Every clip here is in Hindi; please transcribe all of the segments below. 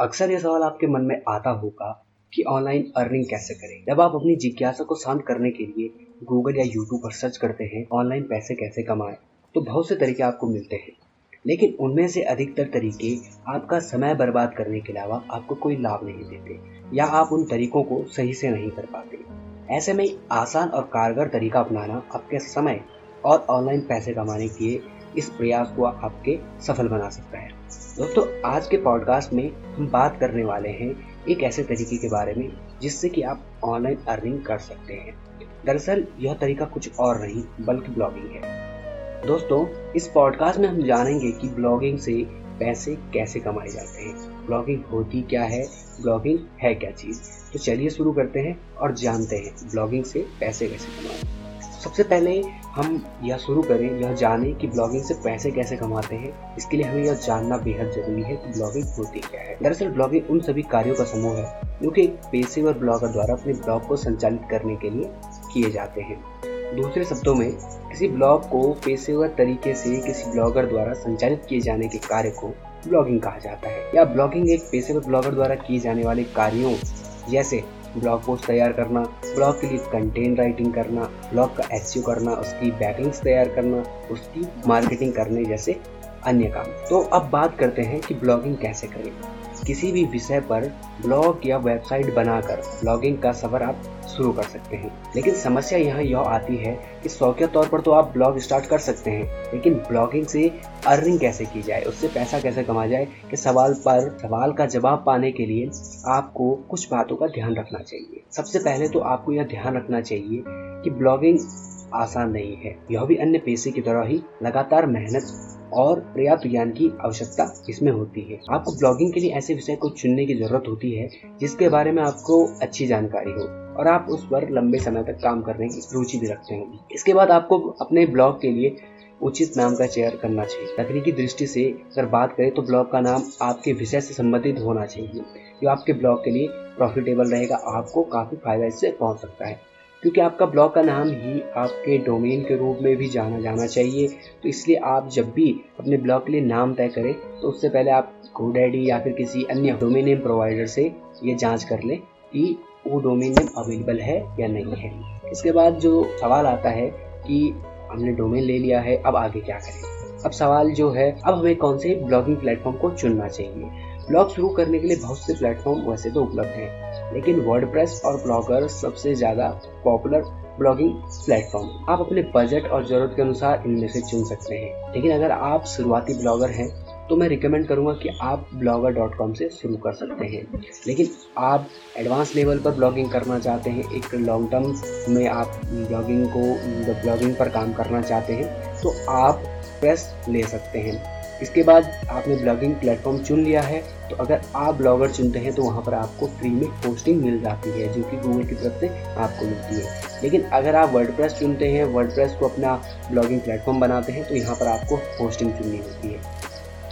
अक्सर यह सवाल आपके मन में आता होगा कि ऑनलाइन अर्निंग कैसे करें? जब आप अपनी जिज्ञासा को शांत करने के लिए गूगल या यूट्यूब पर सर्च करते हैं, ऑनलाइन पैसे कैसे कमाएँ तो बहुत से तरीके आपको मिलते हैं। लेकिन उनमें से अधिकतर तरीके आपका समय बर्बाद करने के अलावा आपको कोई लाभ नहीं देते, या आप उन तरीकों को सही से नहीं कर पाते। ऐसे में आसान और कारगर तरीका अपनाना आपके समय और ऑनलाइन पैसे कमाने के इस प्रयास को आपके सफल बना सकता है। दोस्तों, आज के पॉडकास्ट में हम बात करने वाले हैं एक ऐसे तरीके के बारे में जिससे कि आप ऑनलाइन अर्निंग कर सकते हैं। दरअसल, यह तरीका कुछ और नहीं, बल्कि ब्लॉगिंग है। दोस्तों, इस पॉडकास्ट में हम जानेंगे कि ब्लॉगिंग से पैसे कैसे कमाए जाते हैं। ब्लॉगिंग होती क्या है? ब्लॉगिंग है क्या चीज़? तो चलिए शुरू करते हैं और जानते हैं ब्लॉगिंग से पैसे कैसे कमाए। सबसे पहले हम यह शुरू करें, यह जानें कि ब्लॉगिंग से पैसे कैसे कमाते हैं। इसके लिए हमें यह जानना बेहद ज़रूरी है कि ब्लॉगिंग होती क्या है। दरअसल ब्लॉगिंग उन सभी कार्यों का समूह है, जो कि एक पेशेवर ब्लॉगर द्वारा अपने ब्लॉग को संचालित करने के लिए किए जाते हैं। दूसरे शब्दों में, किसी ब्लॉग को पेशेवर तरीके से किसी ब्लॉगर द्वारा संचालित किए जाने के कार्य को ब्लॉगिंग कहा जाता है। या ब्लॉगिंग एक पेशेवर ब्लॉगर द्वारा किए जाने वाले कार्यों जैसे ब्लॉग पोस्ट तैयार करना, ब्लॉग के लिए कंटेंट राइटिंग करना, ब्लॉग का एसयू करना, उसकी बैकलिंग्स तैयार करना, उसकी मार्केटिंग करने जैसे अन्य काम। तो अब बात करते हैं कि ब्लॉगिंग कैसे करें। किसी भी विषय पर ब्लॉग या वेबसाइट बनाकर ब्लॉगिंग का सफ़र आप शुरू कर सकते हैं। लेकिन समस्या यहाँ यह आती है कि शौकिया तौर पर तो आप ब्लॉग स्टार्ट कर सकते हैं, लेकिन ब्लॉगिंग से अर्निंग कैसे की जाए? उससे पैसा कैसे कमा जाए कि सवाल पर, सवाल का जवाब पाने के लिए आपको कुछ बातों का ध्यान रखना चाहिए। सबसे पहले तो आपको यह ध्यान रखना चाहिए कि ब्लॉगिंग आसान नहीं है। यह भी अन्य पेशे की तरह ही लगातार मेहनत और पर्याप्त ज्ञान की आवश्यकता इसमें होती है। आपको ब्लॉगिंग के लिए ऐसे विषय को चुनने की ज़रूरत होती है, जिसके बारे में आपको अच्छी जानकारी हो और आप उस पर लंबे समय तक काम करने की रुचि भी रखते हो। इसके बाद आपको अपने ब्लॉग के लिए उचित नाम का चयन करना चाहिए। तकनीकी दृष्टि से अगर बात करें तो ब्लॉग का नाम आपके विषय से संबंधित होना चाहिए। जो आपके ब्लॉग के लिए प्रॉफिटेबल रहेगा, आपको काफ़ी फ़ायदा इससे पहुँच सकता है। क्योंकि आपका ब्लॉग का नाम ही आपके डोमेन के रूप में भी जाना जाना चाहिए। तो इसलिए आप जब भी अपने ब्लॉग के लिए नाम तय करें तो उससे पहले आप कोडैडी या फिर किसी अन्य डोमेन नेम प्रोवाइडर से ये जाँच कर लें कि वो डोमेन नेम अवेलेबल है या नहीं है। इसके बाद जो सवाल आता है कि हमने डोमेन ले लिया है, अब आगे क्या करें? अब सवाल जो है, अब हमें कौन से ब्लॉगिंग प्लेटफॉर्म को चुनना चाहिए? ब्लॉग शुरू करने के लिए बहुत से प्लेटफॉर्म वैसे तो उपलब्ध हैं। लेकिन वर्डप्रेस और ब्लॉगर सबसे ज़्यादा पॉपुलर ब्लॉगिंग प्लेटफॉर्म आप अपने बजट और ज़रूरत के अनुसार इनमें से चुन सकते हैं। लेकिन अगर आप शुरुआती ब्लॉगर हैं तो मैं रिकमेंड करूँगा कि आप ब्लॉगर डॉट कॉम से शुरू कर सकते हैं। लेकिन आप एडवांस लेवल पर ब्लॉगिंग करना चाहते हैं, एक लॉन्ग टर्म में आप ब्लॉगिंग को ब्लॉगिंग पर काम करना चाहते हैं तो आप प्रेस ले सकते हैं। इसके बाद आपने ब्लॉगिंग प्लेटफॉर्म चुन लिया है। तो अगर आप ब्लॉगर चुनते हैं तो वहाँ पर आपको फ्री में पोस्टिंग मिल जाती है, जो कि गूगल की तरफ़ से आपको मिलती है। लेकिन अगर आप वर्ड चुनते हैं वर्ड को अपना ब्लॉगिंग प्लेटफॉर्म बनाते हैं तो यहाँ पर आपको होस्टिंग चुननी होती है।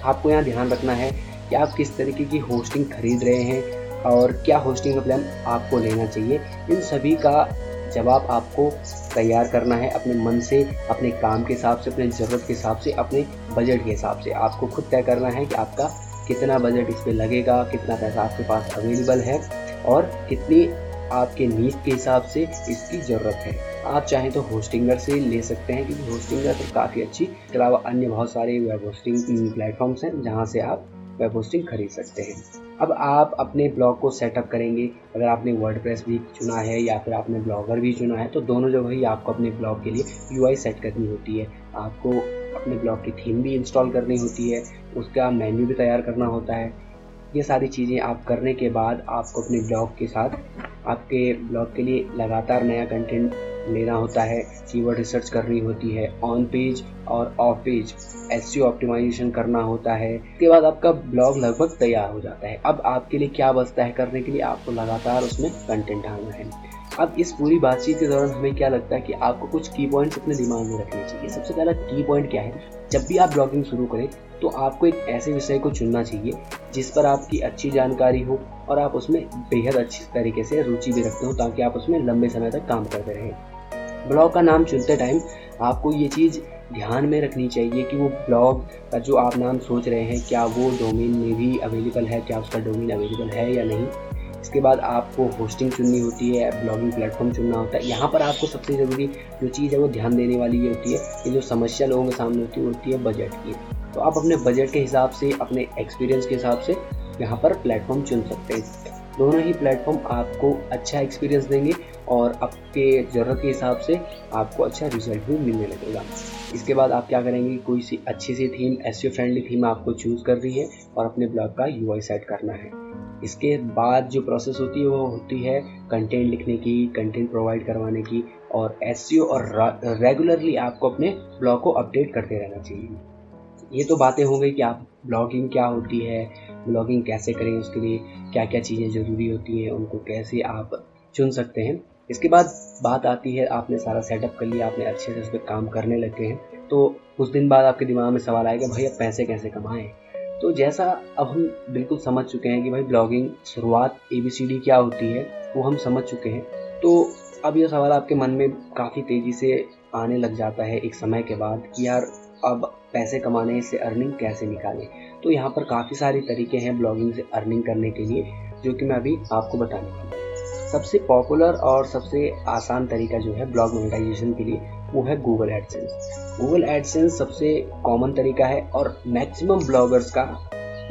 आपको यहाँ ध्यान रखना है कि आप किस तरीके की होस्टिंग खरीद रहे हैं और क्या होस्टिंग का प्लान आपको लेना चाहिए। इन सभी का जवाब आपको तैयार करना है अपने मन से, अपने काम के हिसाब से, अपने ज़रूरत के हिसाब से, अपने बजट के हिसाब से, आपको खुद तय करना है कि आपका कितना बजट इस पर लगेगा, कितना पैसा आपके पास अवेलेबल है और कितनी आपके नीड के हिसाब से इसकी ज़रूरत है। आप चाहें तो होस्टिंगर से ले सकते हैं क्योंकि होस्टिंगर तो काफ़ी अच्छी, इसके अलावा अन्य बहुत सारे वेब होस्टिंग प्लेटफॉर्म्स हैं जहाँ से आप वेब होस्टिंग खरीद सकते हैं। अब आप अपने ब्लॉग को सेटअप करेंगे। अगर आपने वर्ड भी चुना है या फिर आपने ब्लॉगर भी चुना है तो दोनों जगह ही आपको अपने ब्लॉग के लिए यूआई सेट करनी होती है। आपको अपने ब्लॉग की थीम भी इंस्टॉल करनी होती है, उसका मेन्यू भी तैयार करना होता है। ये सारी चीज़ें आप करने के बाद आपको अपने ब्लॉग के साथ आपके ब्लॉग के लिए लगातार नया कंटेंट लेना होता है कीवर्ड रिसर्च करनी होती है ऑन पेज और ऑफ़ पेज एस ऑप्टिमाइजेशन करना होता है। इसके बाद आपका ब्लॉग लगभग तैयार हो जाता है। अब आपके लिए क्या बचता है करने के लिए आपको लगातार उसमें कंटेंट डालना है। अब इस पूरी बातचीत के दौरान हमें क्या लगता है कि आपको कुछ की पॉइंट्स अपने दिमाग में रखने चाहिए। सबसे पहला की पॉइंट क्या है? जब भी आप ब्लॉगिंग शुरू करें तो आपको एक ऐसे विषय को चुनना चाहिए, जिस पर आपकी अच्छी जानकारी हो और आप उसमें बेहद अच्छी तरीके से रुचि भी रखते हो, ताकि आप उसमें लंबे समय तक काम करते रहें। ब्लॉग का नाम चुनते टाइम आपको ये चीज़ ध्यान में रखनी चाहिए कि वो ब्लॉग का जो आप नाम सोच रहे हैं, क्या वो डोमेन में भी अवेलेबल है, क्या उसका डोमेन अवेलेबल है या नहीं। इसके बाद आपको होस्टिंग चुननी होती है ब्लॉगिंग प्लेटफॉर्म चुनना होता है। यहाँ पर आपको सबसे ज़रूरी जो चीज़ है वो ध्यान देने वाली ये होती है कि जो समस्या लोगों के सामने होती है होती है बजट की। तो आप अपने बजट के हिसाब से, अपने एक्सपीरियंस के हिसाब से यहाँ पर प्लेटफॉर्म चुन सकते हैं। दोनों ही प्लेटफॉर्म आपको अच्छा एक्सपीरियंस देंगे। और आपके ज़रूरत के हिसाब से आपको अच्छा रिज़ल्ट भी मिलने लगेगा। इसके बाद आप क्या करेंगे, कोई सी अच्छी सी थीम एस फ्रेंडली थीम आपको चूज़ कर रही है और अपने ब्लॉग का यू सेट करना है। इसके बाद जो प्रोसेस होती है, वो होती है कंटेंट लिखने की कंटेंट प्रोवाइड करवाने की और एस और रेगुलरली आपको अपने ब्लॉग को अपडेट करते रहना चाहिए। ये तो बातें हो गई कि आप ब्लॉगिंग क्या होती है ब्लॉगिंग कैसे करें उसके लिए क्या क्या चीज़ें ज़रूरी होती हैं, उनको कैसे आप चुन सकते हैं। इसके बाद बात आती है, आपने सारा सेटअप कर लिया, आपने अच्छे से उस पर काम करने लगे हैं। तो कुछ दिन बाद आपके दिमाग में सवाल आएगा भाई अब पैसे कैसे कमाएँ? तो जैसा अब हम बिल्कुल समझ चुके हैं कि भाई ब्लॉगिंग शुरुआत ए बी सी डी क्या होती है, वो हम समझ चुके हैं। तो अब यह सवाल आपके मन में काफ़ी तेज़ी से आने लग जाता है एक समय के बाद कि यार, अब पैसे कमाने से अर्निंग कैसे निकालें? तो यहाँ पर काफ़ी सारे तरीके हैं ब्लॉगिंग से अर्निंग करने के लिए, जो कि मैं अभी आपको बताने वाला सबसे पॉपुलर और सबसे आसान तरीका जो है ब्लॉग मोनेटाइजेशन के लिए, वो है गूगल एडसेंस गूगल एडसेंस सबसे कॉमन तरीका है और मैक्सिमम ब्लॉगर्स का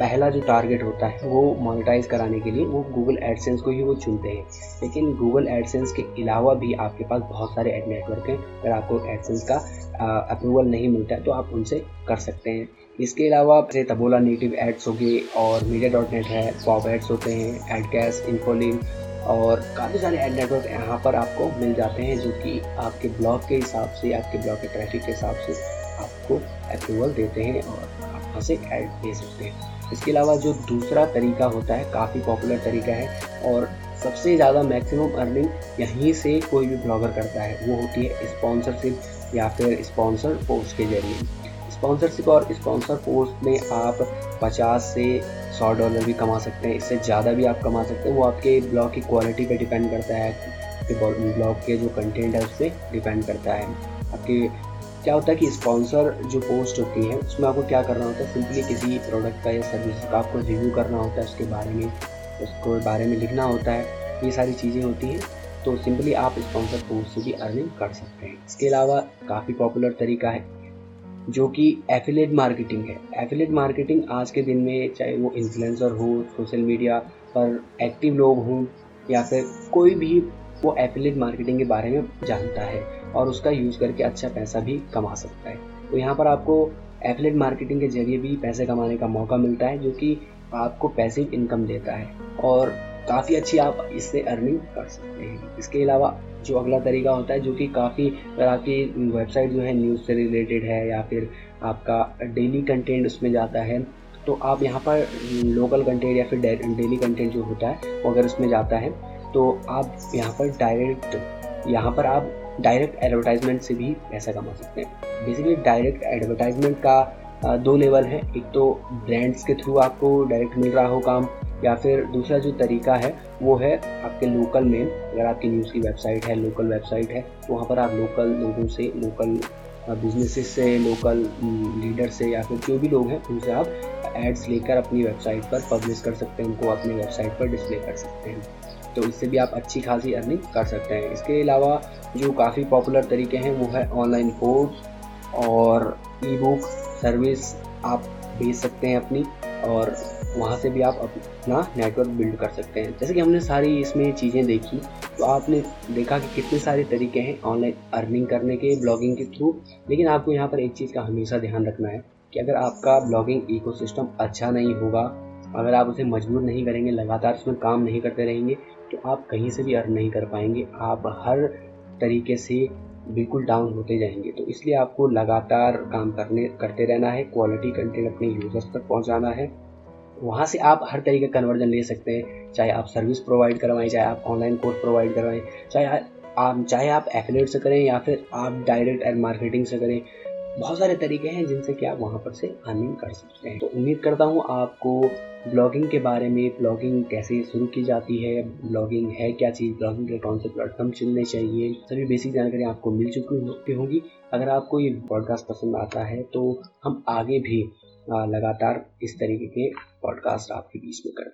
पहला जो टारगेट होता है, वो मोनेटाइज कराने के लिए वो गूगल एडसेंस को ही वो चुनते हैं. लेकिन गूगल एडसेंस के अलावा भी आपके पास बहुत सारे एड नेटवर्क हैं. अगर आपको एडसेंस का अप्रूवल नहीं मिलता है तो आप उनसे कर सकते हैं. इसके अलावा जैसे तबोला नेटिव एड्स हो गए और मीडिया डॉट नेट है पॉप एड्स होते हैं एड कैश और काफ़ी सारे एड नेटवर्क यहाँ पर आपको मिल जाते हैं जो कि आपके ब्लॉग के हिसाब से, आपके ब्लॉग के ट्रैफ़िक के हिसाब से आपको अप्रूवल देते हैं और आप वहाँ से ऐड दे सकते हैं। इसके अलावा जो दूसरा तरीका होता है, काफ़ी पॉपुलर तरीका है और सबसे ज़्यादा मैक्सिमम अर्निंग यहीं से कोई भी ब्लॉगर करता है, वो होती है स्पॉन्सरशिप या फिर स्पॉन्सर पोस्ट के ज़रिए। स्पॉन्सरशिप और स्पॉन्सर पोस्ट में आप 50 से 100 डॉलर भी कमा सकते हैं। इससे ज़्यादा भी आप कमा सकते हैं। वो आपके ब्लॉग की क्वालिटी पे डिपेंड करता है। आपके ब्लॉग के जो कंटेंट है उस पर डिपेंड करता है। आपके, क्या होता है कि स्पॉन्सर जो पोस्ट होती है, उसमें आपको क्या करना होता है? सिंपली किसी प्रोडक्ट का या सर्विस का आपको रिव्यू करना होता है उसके बारे में। उसको बारे में लिखना होता है। ये सारी चीज़ें होती हैं। तो सिंपली आप स्पॉन्सर पोस्ट से भी अर्निंग कर सकते हैं। इसके अलावा काफ़ी पॉपुलर तरीका है। जो कि एफिलेट मार्केटिंग है। एफिलेट मार्केटिंग आज के दिन में चाहे वो इन्फ्लुएंसर हो सोशल मीडिया पर एक्टिव लोग हों या फिर कोई भी वो एफिलेट मार्केटिंग के बारे में जानता है और उसका यूज़ करके अच्छा पैसा भी कमा सकता है। तो यहाँ पर आपको एफिलेट मार्केटिंग के ज़रिए भी पैसे कमाने का मौका मिलता है जो कि आपको पैसिव इनकम देता है और काफ़ी अच्छी आप इससे अर्निंग कर सकते हैं। इसके अलावा जो अगला तरीका होता है, जो कि काफ़ी अगर आपकी वेबसाइट जो है न्यूज़ से रिलेटेड है या फिर आपका डेली कंटेंट उसमें जाता है। तो आप यहाँ पर लोकल कंटेंट या फिर डेली कंटेंट जो होता है, वो अगर उसमें जाता है तो आप यहाँ पर डायरेक्ट यहाँ पर आप डायरेक्ट एडवर्टाइजमेंट से भी पैसा कमा सकते हैं। बेसिकली डायरेक्ट एडवर्टाइजमेंट का दो लेवल है। एक तो ब्रांड्स के थ्रू आपको डायरेक्ट मिल रहा हो काम या फिर दूसरा जो तरीका है, वो है आपके लोकल मेल अगर आपकी न्यूज़ की वेबसाइट है लोकल वेबसाइट है वहाँ पर आप लोकल लोगों से लोकल बिजनेसेस से लोकल लीडर से या फिर जो भी लोग हैं, उनसे आप एड्स लेकर अपनी वेबसाइट पर पब्लिश कर सकते हैं, उनको अपनी वेबसाइट पर डिस्प्ले कर सकते हैं। तो इससे भी आप अच्छी खासी अर्निंग कर सकते हैं। इसके अलावा जो काफ़ी पॉपुलर तरीके हैं, वो है ऑनलाइन कोर्स और ई बुक सर्विस आप भेज सकते हैं अपनी और वहाँ से भी आप अपना नेटवर्क बिल्ड कर सकते हैं। जैसे कि हमने सारी इसमें चीज़ें देखी तो आपने देखा कि कितने सारे तरीके हैं ऑनलाइन अर्निंग करने के ब्लॉगिंग के थ्रू लेकिन आपको यहाँ पर एक चीज़ का हमेशा ध्यान रखना है कि अगर आपका ब्लॉगिंग इकोसिस्टम अच्छा नहीं होगा, अगर आप उसे मजबूर नहीं करेंगे, लगातार उसमें काम नहीं करते रहेंगे तो आप कहीं से भी अर्न नहीं कर पाएँगे। आप हर तरीके से बिल्कुल डाउन होते जाएँगे। तो इसलिए आपको लगातार काम करने, करते रहना है क्वालिटी कंटेंट अपने यूज़र्स तक पहुंचाना है। वहाँ से आप हर तरीके का कन्वर्जन ले सकते हैं। चाहे आप सर्विस प्रोवाइड करवाएँ, चाहे आप ऑनलाइन कोर्स प्रोवाइड करवाएँ, चाहे आप चाहे आप एफिलेट से करें या फिर आप डायरेक्ट एड मार्केटिंग से करें, बहुत सारे तरीके हैं जिनसे कि आप वहाँ पर से अर्निंग कर सकते हैं। तो उम्मीद करता हूँ आपको ब्लॉगिंग के बारे में ब्लॉगिंग कैसे शुरू की जाती है ब्लॉगिंग है क्या चीज़ ब्लॉगिंग के कौन से प्लेटफॉर्म चुनने चाहिए, सभी बेसिक जानकारी आपको मिल चुकी होगी। अगर आपको ये पॉडकास्ट पसंद आता है तो हम आगे भी लगातार इस तरीके के पॉडकास्ट आपके बीच में करते